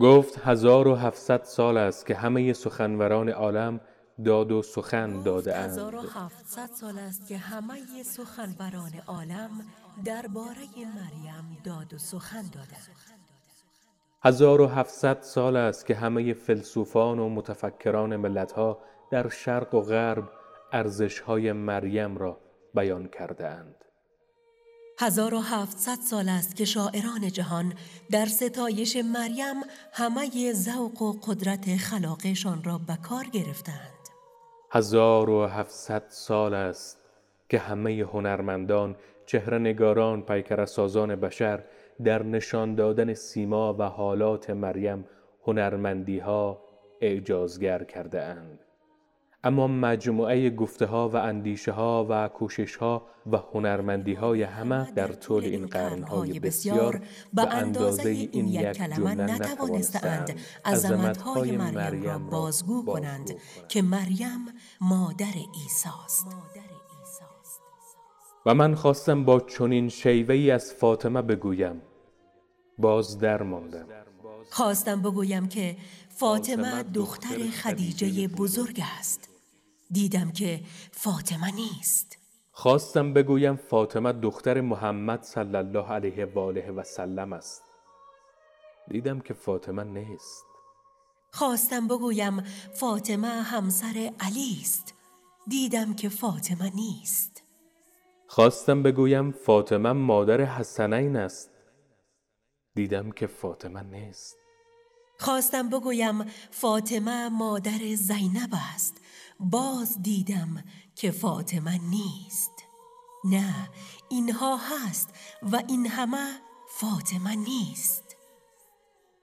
گفت هزار و هفتصد سال است که همه سخنوران عالم داد و سخن داده اند. هزار و هفتصد سال است که همه سخنوران عالم درباره مریم داد و سخن دادند هزار و هفتصد سال است که همه فیلسوفان و متفکران ملتها در شرق و غرب ارزشهای مریم را بیان کرده اند. هزار و هفتصد سال است که شاعران جهان در ستایش مریم همه ذوق و قدرت خلاقشان را به کار گرفتند. هزار و هفتصد سال است که همه هنرمندان چهرهنگاران پیکر سازان بشر در نشان دادن سیما و حالات مریم هنرمندی ها اعجازگر کرده اند اما مجموعه گفته ها و اندیشه ها و کوشش ها و هنرمندی های همه در طول این قرنهای بسیار به اندازه این یک کلمه نتوانستند. عظمت های مریم را بازگو کنند که مریم مادر عیسی است و من خواستم با چنین شیوهی از فاطمه بگویم. باز در ماندم خواستم بگویم که فاطمه دختر خدیجه بزرگ است. دیدم که فاطمه نیست. خواستم بگویم فاطمه دختر محمد صلی الله علیه و آله و سلم است. دیدم که فاطمه نیست. خواستم بگویم فاطمه همسر علی است. دیدم که فاطمه نیست. خواستم بگویم فاطمه مادر حسنین است. دیدم که فاطمه نیست. خواستم بگویم فاطمه مادر زینب است. باز دیدم که فاطمه نیست. نه اینها هست و این همه فاطمه نیست.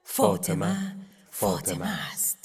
فاطمه فاطمه است.